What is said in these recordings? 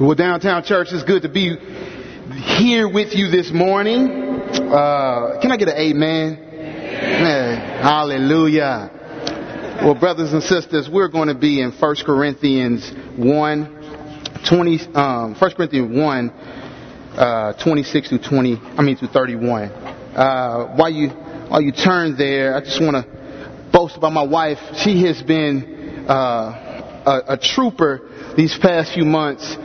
Well, downtown church, it's good to be here with you this morning. Uh, can I get an amen? amen? Hallelujah. Well, brothers and sisters, we're going to be in 1 Corinthians 1, 20, um, 1 Corinthians 1, uh, 26 to 20, I mean to 31. Uh, while you, while you turn there, I just want to boast about my wife. She has been, uh, a, a trooper these past few months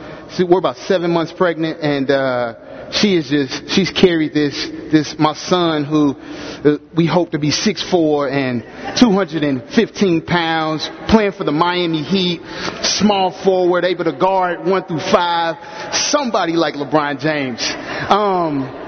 we're about seven months pregnant, and uh, she is just she's carried this this my son who uh, we hope to be six four and 215 pounds, playing for the Miami Heat, small forward, able to guard one through five, somebody like LeBron James. Um,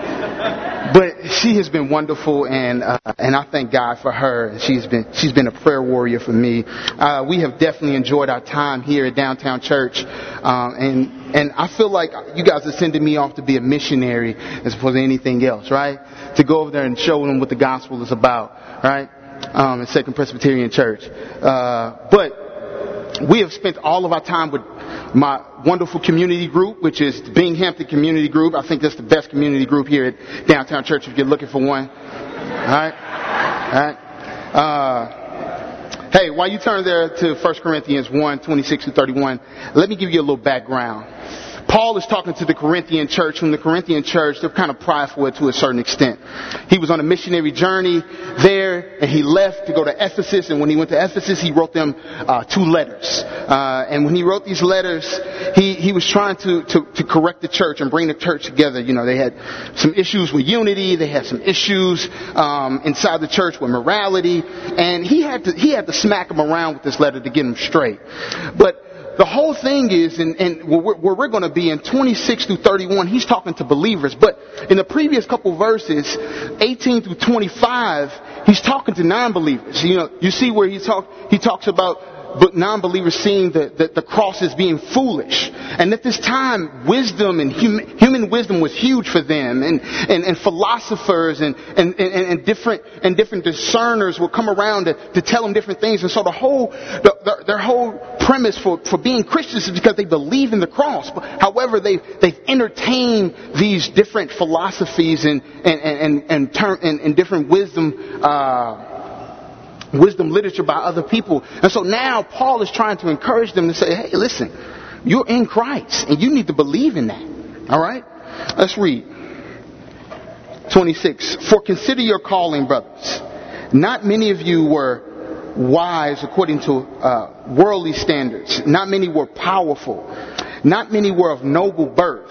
but she has been wonderful, and uh, and I thank God for her. She's been she's been a prayer warrior for me. Uh, we have definitely enjoyed our time here at Downtown Church, um, and and I feel like you guys are sending me off to be a missionary as opposed to anything else, right? To go over there and show them what the gospel is about, right? Um, in Second Presbyterian Church, uh, but we have spent all of our time with my wonderful community group, which is the Binghampton Community Group. I think that's the best community group here at Downtown Church if you're looking for one. Alright? Alright? Uh, hey, while you turn there to 1 Corinthians 1, 26 to 31, let me give you a little background. Paul is talking to the Corinthian church. From the Corinthian church, they're kind of prideful to a certain extent. He was on a missionary journey there, and he left to go to Ephesus. And when he went to Ephesus, he wrote them uh, two letters. Uh, and when he wrote these letters, he he was trying to, to to correct the church and bring the church together. You know, they had some issues with unity. They had some issues um, inside the church with morality, and he had to he had to smack them around with this letter to get them straight. But the whole thing is, and, and where we're going to be in 26 through 31, he's talking to believers. But in the previous couple verses, 18 through 25, he's talking to non-believers. You know, you see where he talk, he talks about but non-believers seeing that the, the, cross as being foolish. And at this time, wisdom and hum, human wisdom was huge for them, and, and, and philosophers and, and, and, different and different discerners would come around to, to tell them different things. And so the whole the, the, their whole premise for, for being Christians is because they believe in the cross. However, they've they've entertained these different philosophies and and and and, term, and, and different wisdom. Uh, wisdom literature by other people. And so now Paul is trying to encourage them to say, hey, listen, you're in Christ and you need to believe in that. All right? Let's read. 26. For consider your calling, brothers. Not many of you were wise according to uh, worldly standards. Not many were powerful. Not many were of noble birth.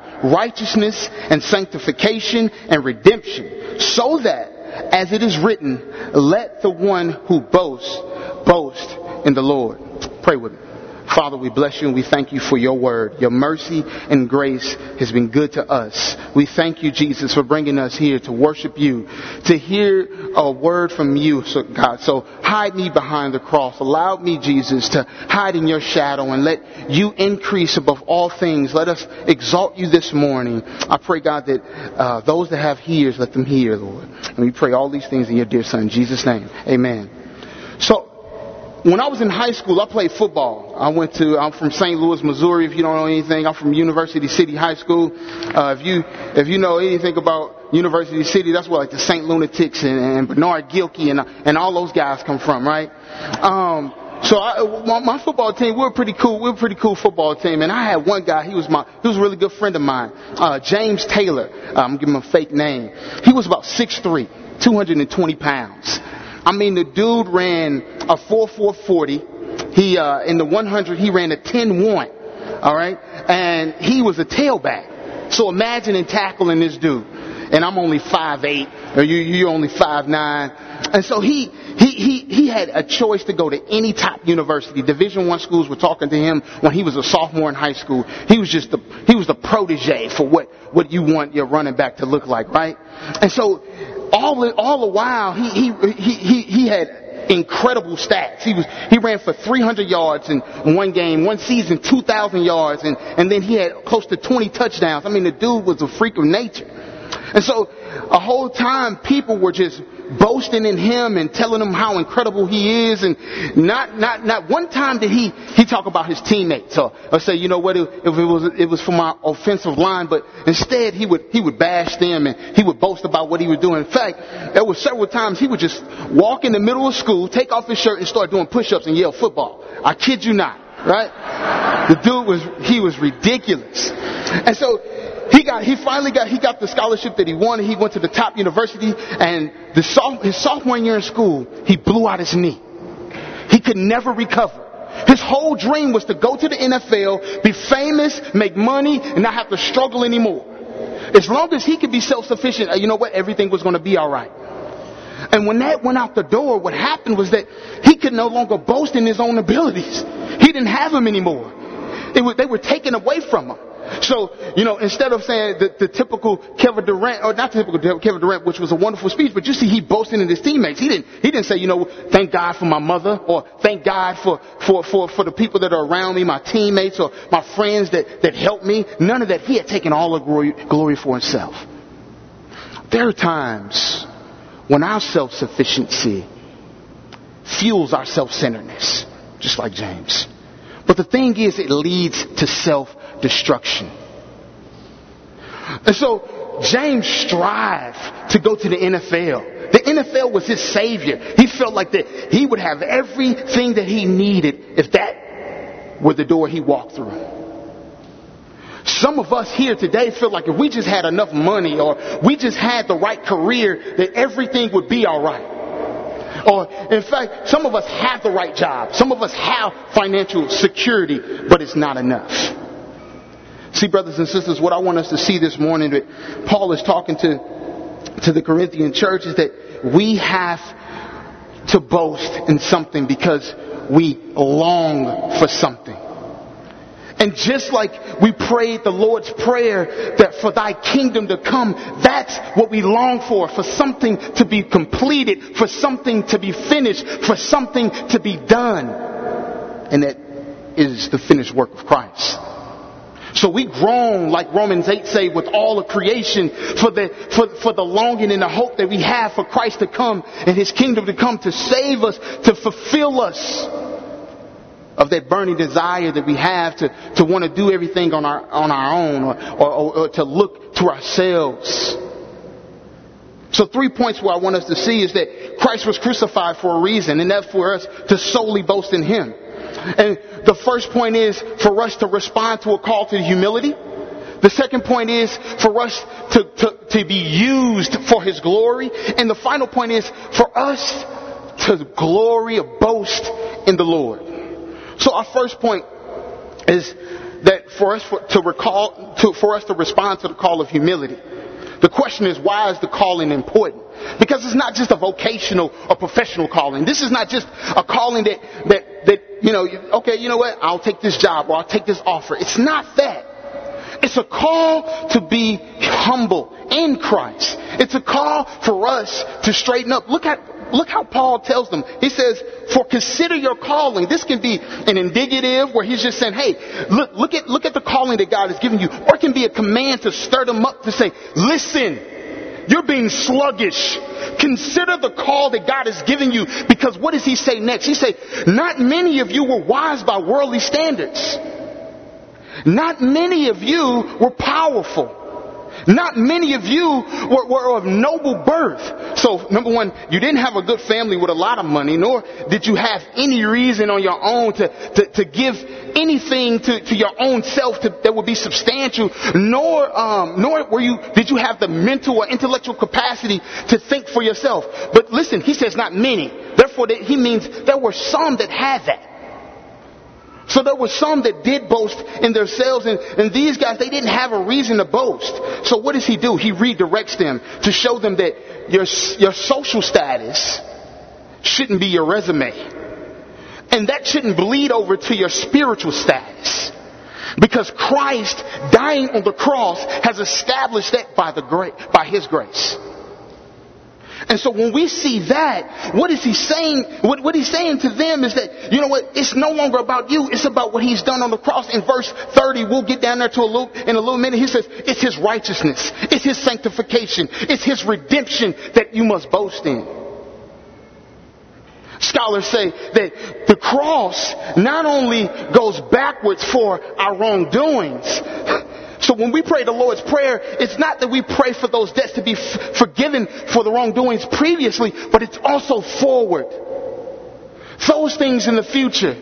righteousness and sanctification and redemption, so that, as it is written, let the one who boasts boast in the Lord. Pray with me. Father, we bless you and we thank you for your word. Your mercy and grace has been good to us. We thank you, Jesus, for bringing us here to worship you, to hear a word from you, God. So hide me behind the cross. Allow me, Jesus, to hide in your shadow and let you increase above all things. Let us exalt you this morning. I pray, God, that uh, those that have ears, let them hear, Lord. And we pray all these things in your dear Son, Jesus' name. Amen. So, when I was in high school, I played football. I went to, I'm from St. Louis, Missouri. If you don't know anything, I'm from University City High School. Uh, if you, if you know anything about University City, that's where like the St. Lunatics and, and Bernard Gilkey and, and all those guys come from, right? Um, so I, my, my football team, we were pretty cool. We were a pretty cool football team. And I had one guy, he was my, he was a really good friend of mine, uh, James Taylor. Uh, I'm giving him a fake name. He was about 6'3", 220 pounds. I mean, the dude ran a 4.440. He, uh, in the 100, he ran a 10.1. All right. And he was a tailback. So imagine in tackling this dude. And I'm only 5'8", or you, you're only 5'9". And so he, he, he, he had a choice to go to any top university. Division one schools were talking to him when he was a sophomore in high school. He was just the, he was the protege for what, what you want your running back to look like, right? And so, all the, all the while, he, he, he, he, he had incredible stats. He was he ran for 300 yards in one game, one season 2,000 yards, and and then he had close to 20 touchdowns. I mean, the dude was a freak of nature. And so, a whole time people were just boasting in him and telling him how incredible he is, and not not not one time did he he talk about his teammates or, or say, you know what, if it was it was for my offensive line, but instead he would he would bash them and he would boast about what he was doing. In fact, there were several times he would just walk in the middle of school, take off his shirt, and start doing push-ups and yell football. I kid you not, right? The dude was he was ridiculous, and so he got, he finally got, he got the scholarship that he wanted. He went to the top university and the, his sophomore year in school, he blew out his knee. He could never recover. His whole dream was to go to the NFL, be famous, make money, and not have to struggle anymore. As long as he could be self-sufficient, uh, you know what? Everything was going to be alright. And when that went out the door, what happened was that he could no longer boast in his own abilities. He didn't have them anymore. Was, they were taken away from him. So, you know, instead of saying the, the typical Kevin Durant, or not typical Kevin Durant, which was a wonderful speech, but you see he boasting in his teammates. He didn't, he didn't say, you know, thank God for my mother, or thank God for, for, for, for the people that are around me, my teammates, or my friends that, that helped me. None of that. He had taken all the glory, glory for himself. There are times when our self-sufficiency fuels our self-centeredness, just like James. But the thing is, it leads to self destruction. And so James strived to go to the NFL. The NFL was his savior. He felt like that he would have everything that he needed if that were the door he walked through. Some of us here today feel like if we just had enough money or we just had the right career that everything would be alright. Or in fact, some of us have the right job. Some of us have financial security, but it's not enough. See, brothers and sisters, what I want us to see this morning that Paul is talking to, to the Corinthian church is that we have to boast in something because we long for something. And just like we prayed the Lord's Prayer that for thy kingdom to come, that's what we long for, for something to be completed, for something to be finished, for something to be done. And that is the finished work of Christ. So we groan, like Romans 8 say, with all of creation for the, for, for the longing and the hope that we have for Christ to come and His kingdom to come to save us, to fulfill us of that burning desire that we have to, to want to do everything on our, on our own or, or, or to look to ourselves. So three points where I want us to see is that Christ was crucified for a reason and that's for us to solely boast in Him. And the first point is for us to respond to a call to humility. The second point is for us to, to, to be used for His glory. And the final point is for us to glory or boast in the Lord. So our first point is that for us to recall, to, for us to respond to the call of humility. The question is, why is the calling important? Because it's not just a vocational or professional calling. This is not just a calling that, that, that, you know, okay, you know what, I'll take this job or I'll take this offer. It's not that. It's a call to be humble in Christ. It's a call for us to straighten up. Look at, look how Paul tells them. He says, for consider your calling. This can be an indicative where he's just saying, hey, look, look at, look at the calling that God has given you. Or it can be a command to stir them up to say, listen, you're being sluggish. Consider the call that God has given you because what does he say next? He say, not many of you were wise by worldly standards. Not many of you were powerful. Not many of you were, were, of noble birth. So, number one, you didn't have a good family with a lot of money, nor did you have any reason on your own to, to, to give anything to, to your own self to, that would be substantial, nor, um, nor were you, did you have the mental or intellectual capacity to think for yourself. But listen, he says not many. Therefore, he means there were some that had that. So there were some that did boast in themselves, and, and these guys, they didn't have a reason to boast. So what does he do? He redirects them to show them that your, your social status shouldn't be your resume. And that shouldn't bleed over to your spiritual status. Because Christ dying on the cross has established that by the great, by His grace. And so when we see that, what is he saying? What, what he's saying to them is that, you know what, it's no longer about you, it's about what he's done on the cross. In verse 30, we'll get down there to a little, in a little minute. He says, it's his righteousness, it's his sanctification, it's his redemption that you must boast in. Scholars say that the cross not only goes backwards for our wrongdoings, so when we pray the Lord's Prayer, it's not that we pray for those debts to be f- forgiven for the wrongdoings previously, but it's also forward. Those things in the future.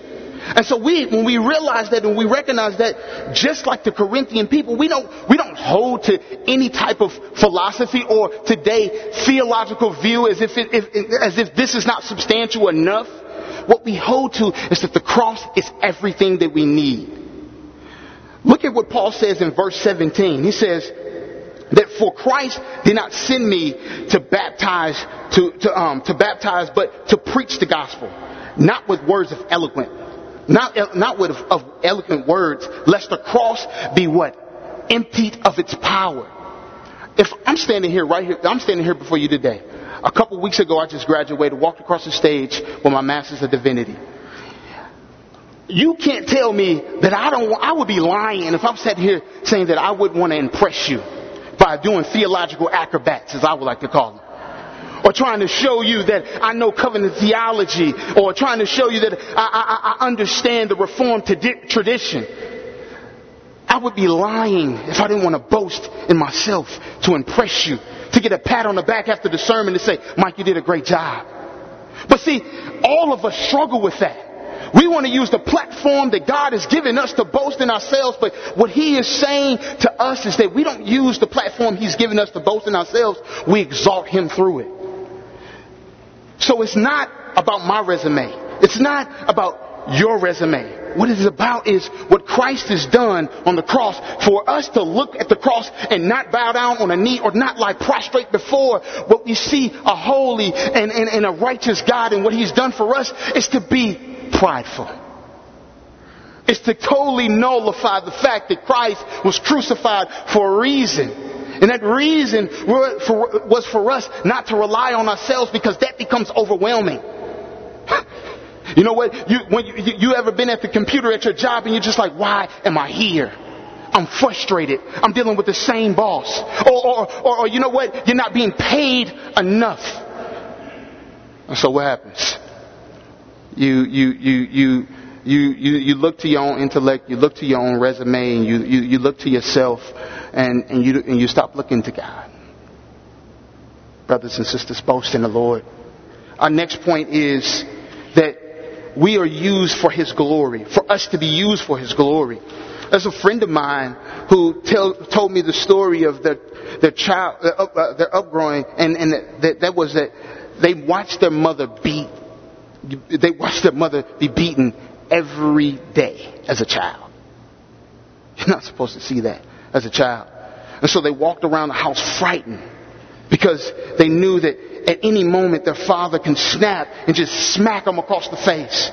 And so we, when we realize that and we recognize that, just like the Corinthian people, we don't, we don't hold to any type of philosophy or today theological view as if, it, if, as if this is not substantial enough. What we hold to is that the cross is everything that we need. Look at what Paul says in verse 17. He says that for Christ did not send me to baptize, to, to, um, to baptize, but to preach the gospel, not with words of eloquent, not, not with of eloquent words, lest the cross be what? Emptied of its power. If I'm standing here right here, I'm standing here before you today. A couple weeks ago, I just graduated, walked across the stage with my master's of divinity you can't tell me that I don't, I would be lying if I'm sitting here saying that I wouldn't want to impress you by doing theological acrobats, as I would like to call them. Or trying to show you that I know covenant theology, or trying to show you that I, I, I understand the Reformed tradition. I would be lying if I didn't want to boast in myself to impress you, to get a pat on the back after the sermon to say, Mike, you did a great job. But see, all of us struggle with that. We want to use the platform that God has given us to boast in ourselves, but what He is saying to us is that we don't use the platform He's given us to boast in ourselves, we exalt Him through it. So it's not about my resume. It's not about your resume. What it is about is what Christ has done on the cross. For us to look at the cross and not bow down on a knee or not lie prostrate before what we see a holy and, and, and a righteous God and what He's done for us is to be prideful. It's to totally nullify the fact that Christ was crucified for a reason. And that reason was for us not to rely on ourselves because that becomes overwhelming. You know what? You, when you, you ever been at the computer at your job and you're just like, why am I here? I'm frustrated. I'm dealing with the same boss. Or, or, or, or you know what? You're not being paid enough. And so what happens? You, you, you, you, you, you, you look to your own intellect, you look to your own resume, and you, you, you look to yourself, and, and, you, and you stop looking to God. Brothers and sisters, boast in the Lord. Our next point is that we are used for His glory, for us to be used for His glory. There's a friend of mine who tell, told me the story of their, their child, their, up, uh, their upgrowing, and, and that, that was that they watched their mother beat they watched their mother be beaten every day as a child. You're not supposed to see that as a child. And so they walked around the house frightened because they knew that at any moment their father can snap and just smack them across the face.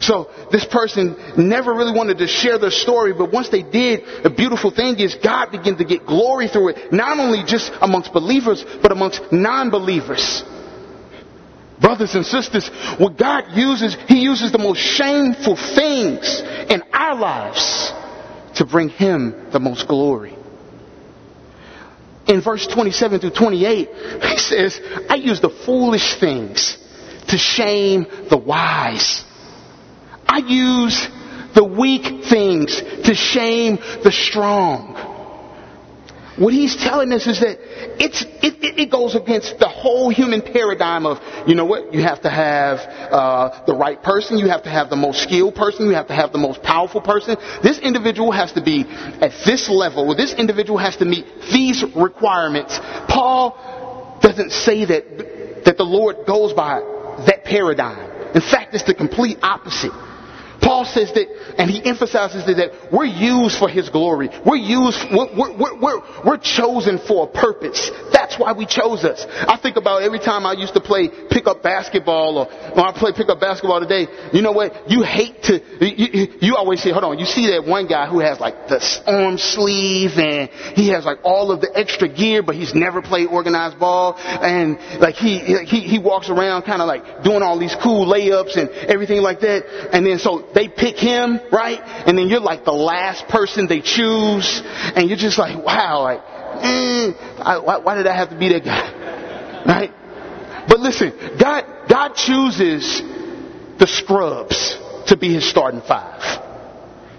So this person never really wanted to share their story, but once they did, the beautiful thing is God began to get glory through it, not only just amongst believers, but amongst non-believers. Brothers and sisters, what God uses, He uses the most shameful things in our lives to bring Him the most glory. In verse 27 through 28, He says, I use the foolish things to shame the wise. I use the weak things to shame the strong. What he's telling us is that it's, it, it, goes against the whole human paradigm of, you know what, you have to have uh, the right person, you have to have the most skilled person, you have to have the most powerful person. This individual has to be at this level, this individual has to meet these requirements. Paul doesn't say that, that the Lord goes by that paradigm. In fact, it's the complete opposite. Paul says that, and he emphasizes that we're used for his glory. We're used, we're, we're, we're, we're, chosen for a purpose. That's why we chose us. I think about every time I used to play pickup basketball or when I play pickup basketball today, you know what? You hate to, you, you always say, hold on, you see that one guy who has like the arm sleeve and he has like all of the extra gear, but he's never played organized ball and like he, he, he walks around kind of like doing all these cool layups and everything like that. And then so they pick him, right? And then you're like the last person they choose, and you're just like, wow, like, mm, I, why, why did I have to be that guy, right? But listen, God, God chooses the scrubs to be his starting five.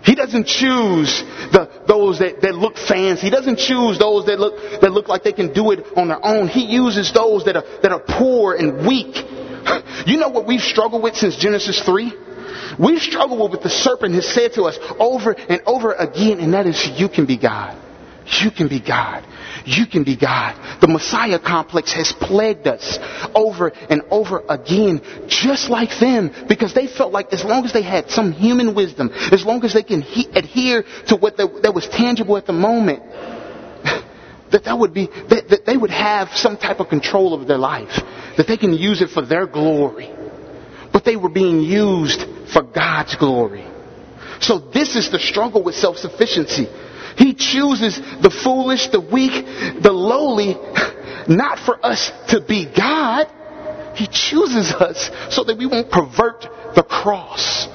He doesn't choose the, those that, that look fancy. He doesn't choose those that look, that look like they can do it on their own. He uses those that are, that are poor and weak. You know what we've struggled with since Genesis 3? We've struggled with the serpent has said to us over and over again, and that is, you can be God. You can be God. You can be God. The Messiah complex has plagued us over and over again, just like them, because they felt like as long as they had some human wisdom, as long as they can he- adhere to what that was tangible at the moment, that that would be, that, that they would have some type of control of their life, that they can use it for their glory but they were being used for God's glory. So this is the struggle with self-sufficiency. He chooses the foolish, the weak, the lowly, not for us to be God. He chooses us so that we won't pervert the cross.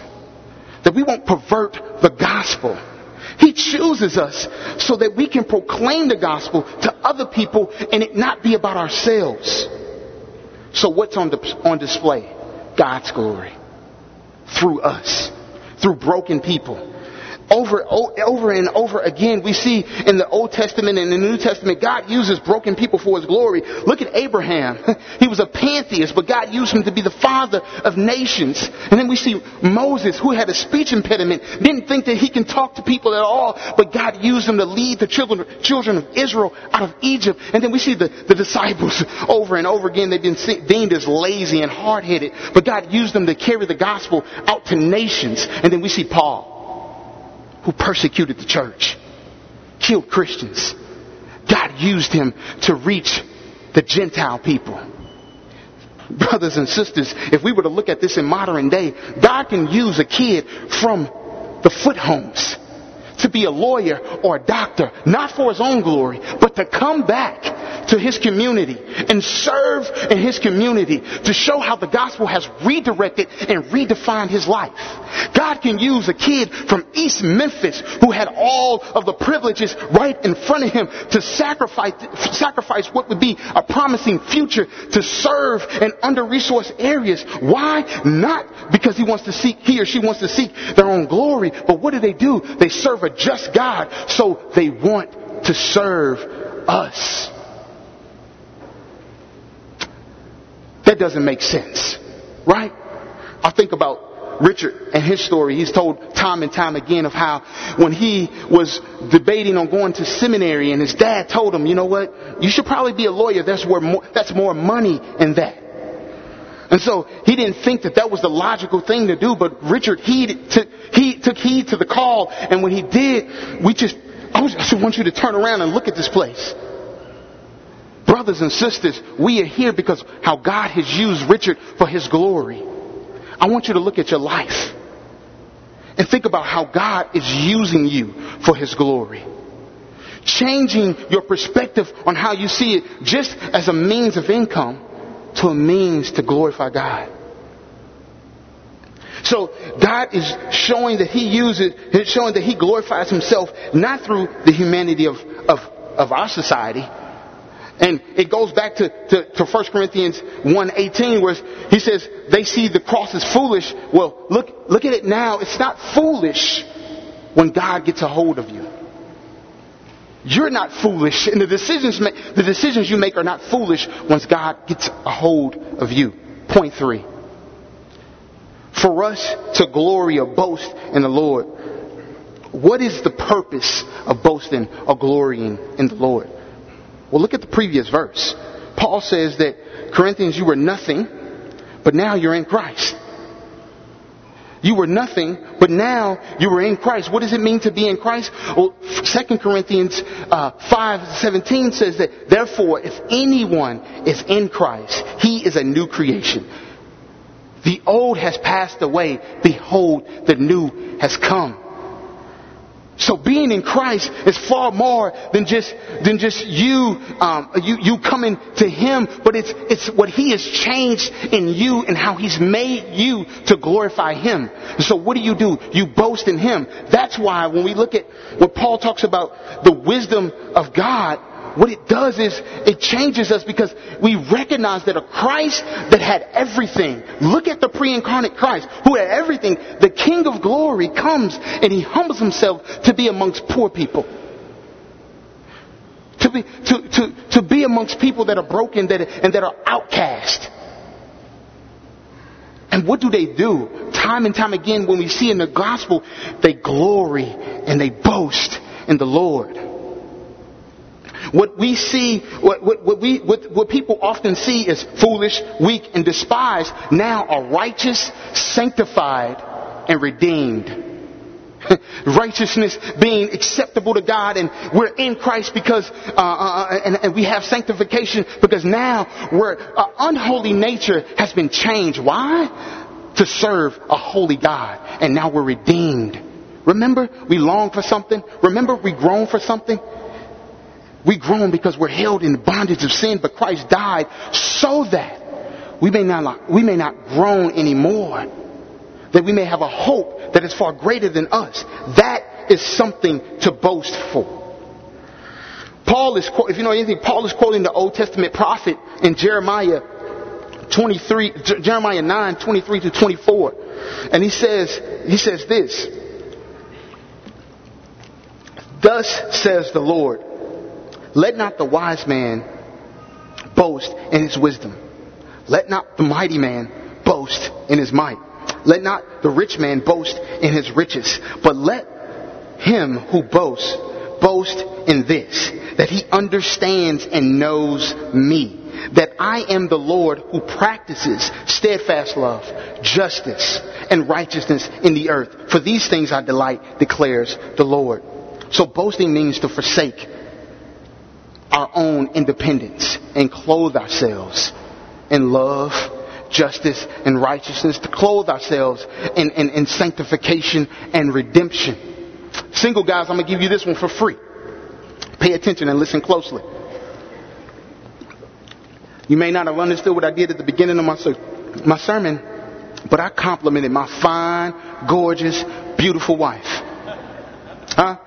That we won't pervert the gospel. He chooses us so that we can proclaim the gospel to other people and it not be about ourselves. So what's on, on display? God's glory through us, through broken people. Over, over and over again, we see in the Old Testament and the New Testament, God uses broken people for His glory. Look at Abraham. He was a pantheist, but God used him to be the father of nations. And then we see Moses, who had a speech impediment, didn't think that he can talk to people at all, but God used him to lead the children, children of Israel out of Egypt. And then we see the, the disciples over and over again, they've been deemed as lazy and hard-headed, but God used them to carry the gospel out to nations. And then we see Paul who persecuted the church, killed Christians. God used him to reach the Gentile people. Brothers and sisters, if we were to look at this in modern day, God can use a kid from the Foote Homes to be a lawyer or a doctor, not for his own glory, but to come back to his community and serve in his community to show how the gospel has redirected and redefined his life. God can use a kid from East Memphis who had all of the privileges right in front of him to sacrifice, sacrifice what would be a promising future to serve in under-resourced areas. Why? Not because he wants to seek, he or she wants to seek their own glory, but what do they do? They serve a just God, so they want to serve us. That doesn't make sense, right? I think about Richard and his story. He's told time and time again of how when he was debating on going to seminary and his dad told him, you know what, you should probably be a lawyer. That's where more, that's more money in that. And so he didn't think that that was the logical thing to do, but Richard he took, he took heed to the call, and when he did, we just, I just want you to turn around and look at this place. Brothers and sisters, we are here because how God has used Richard for his glory. I want you to look at your life and think about how God is using you for his glory. Changing your perspective on how you see it just as a means of income to a means to glorify God. So God is showing that He uses, showing that He glorifies Himself not through the humanity of, of, of our society. And it goes back to, to, to 1 Corinthians 1.18 where he says they see the cross as foolish. Well, look, look at it now. It's not foolish when God gets a hold of you. You're not foolish, and the decisions, the decisions you make are not foolish once God gets a hold of you. Point three. For us to glory or boast in the Lord, what is the purpose of boasting or glorying in the Lord? Well, look at the previous verse. Paul says that Corinthians, you were nothing, but now you're in Christ. You were nothing, but now you are in Christ. What does it mean to be in Christ? Well, 2 Corinthians uh, 5, 17 says that, therefore, if anyone is in Christ, he is a new creation. The old has passed away. Behold, the new has come. So being in Christ is far more than just than just you um, you you coming to Him, but it's it's what He has changed in you and how He's made you to glorify Him. So what do you do? You boast in Him. That's why when we look at what Paul talks about the wisdom of God, what it does is it changes us because we recognize that a Christ that had everything, look at the pre-incarnate Christ who had everything, the King of glory comes and he humbles himself to be amongst poor people. To be, to, to, to be amongst people that are broken that, and that are outcast. And what do they do? Time and time again, when we see in the gospel, they glory and they boast in the Lord. What we see, what, what, what we, what, what people often see as foolish, weak, and despised. Now are righteous, sanctified, and redeemed. righteousness being acceptable to God and we're in Christ because uh, uh, and, and, we have sanctification because now we're uh, unholy nature has been changed. Why? To serve a holy God and now we're redeemed. Remember we long for something. Remember we groan for something we groan because we're held in the bondage of sin, but Christ died so that we may not, we may not groan anymore. That we may have a hope that is far greater than us. That is something to boast for. Paul is, if you know anything, Paul is quoting the Old Testament prophet in Jeremiah 23, Jeremiah 9, 23 to 24. And he says, he says this, Thus says the Lord, let not the wise man boast in his wisdom. Let not the mighty man boast in his might. Let not the rich man boast in his riches. But let him who boasts boast in this, that he understands and knows me. That I am the Lord who practices steadfast love, justice, and righteousness in the earth. For these things I delight, declares the Lord. So boasting means to forsake our own independence and clothe ourselves in love, justice, and righteousness, to clothe ourselves in, in, in sanctification and redemption. Single guys, I'm going to give you this one for free. Pay attention and listen closely. You may not have understood what I did at the beginning of my, my sermon, but I complimented my fine, gorgeous, beautiful wife. Huh?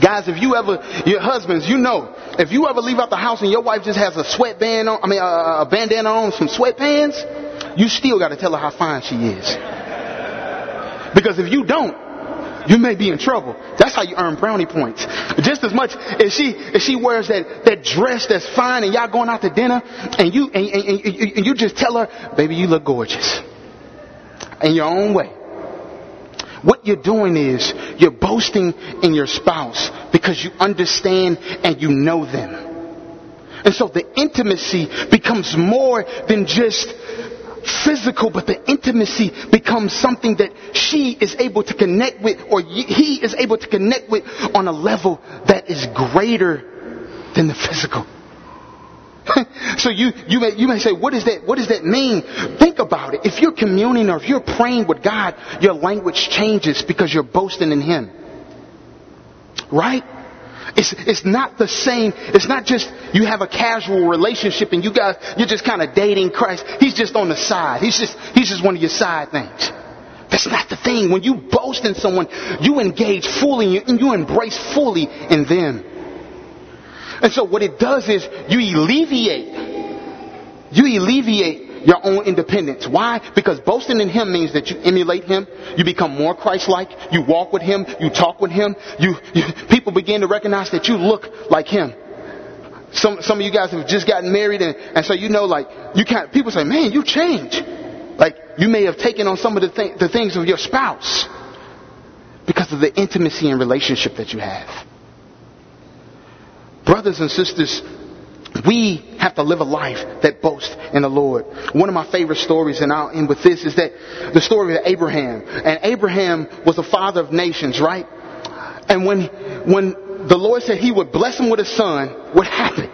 Guys, if you ever, your husbands, you know, if you ever leave out the house and your wife just has a sweatband on, I mean, a, bandana on, some sweatpants, you still got to tell her how fine she is. Because if you don't, you may be in trouble. That's how you earn brownie points. Just as much as she as she wears that, that dress that's fine and y'all going out to dinner and you and, and, and you just tell her, baby, you look gorgeous. In your own way. What you're doing is you're boasting in your spouse because you understand and you know them. And so the intimacy becomes more than just physical, but the intimacy becomes something that she is able to connect with or he is able to connect with on a level that is greater than the physical. so you, you may, you may say, what does that, what does that mean? About it. If you're communing or if you're praying with God, your language changes because you're boasting in Him. Right? It's, it's not the same. It's not just you have a casual relationship and you guys, you're just kind of dating Christ. He's just on the side. He's just, he's just one of your side things. That's not the thing. When you boast in someone, you engage fully and you embrace fully in them. And so what it does is you alleviate, you alleviate your own independence. Why? Because boasting in Him means that you emulate Him, you become more Christ-like, you walk with Him, you talk with Him, you, you people begin to recognize that you look like Him. Some, some of you guys have just gotten married and, and so you know like, you can't, people say, man, you change. Like, you may have taken on some of the, th- the things of your spouse because of the intimacy and relationship that you have. Brothers and sisters, we have to live a life that boasts in the Lord. One of my favorite stories, and I'll end with this, is that the story of Abraham. And Abraham was the father of nations, right? And when, when the Lord said he would bless him with a son, what happened?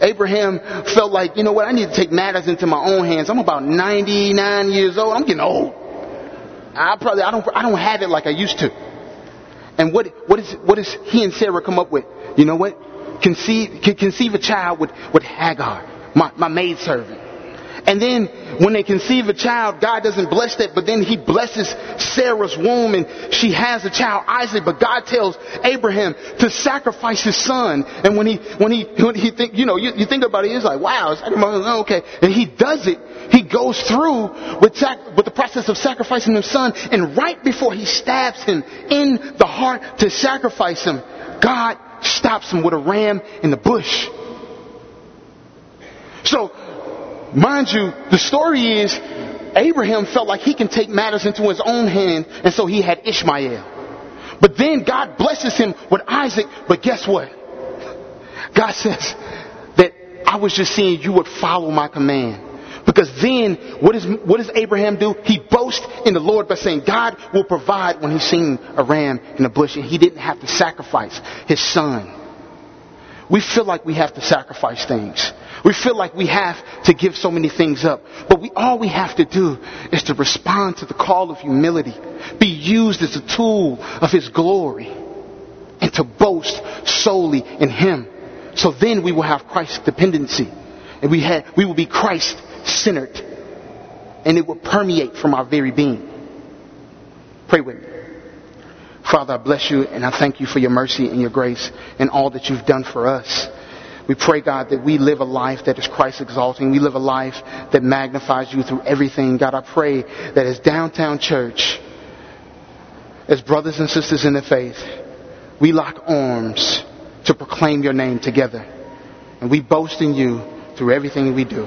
Abraham felt like, you know what, I need to take matters into my own hands. I'm about 99 years old. I'm getting old. I probably, I don't, I don't have it like I used to. And what, what is, what does he and Sarah come up with? You know what? Conceive, conceive a child with, with Hagar, my, my maidservant. And then when they conceive a child, God doesn't bless that, but then he blesses Sarah's womb and she has a child, Isaac, but God tells Abraham to sacrifice his son. And when he, when he, when he think, you know, you, you think about it, he's like, wow, okay. And he does it. He goes through with, sac- with the process of sacrificing his son. And right before he stabs him in the heart to sacrifice him, God stops him with a ram in the bush. So Mind you, the story is Abraham felt like he can take matters into his own hand, and so he had Ishmael. But then God blesses him with Isaac, but guess what? God says that I was just seeing you would follow my command. Because then, what, is, what does Abraham do? He boasts in the Lord by saying, God will provide when he's seen a ram in the bush, and he didn't have to sacrifice his son. We feel like we have to sacrifice things. We feel like we have to give so many things up. But we, all we have to do is to respond to the call of humility, be used as a tool of His glory, and to boast solely in Him. So then we will have Christ's dependency. And we, have, we will be Christ centered. And it will permeate from our very being. Pray with me. Father, I bless you and I thank you for your mercy and your grace and all that you've done for us. We pray, God, that we live a life that is Christ exalting. We live a life that magnifies you through everything. God, I pray that as downtown church, as brothers and sisters in the faith, we lock arms to proclaim your name together. And we boast in you through everything we do.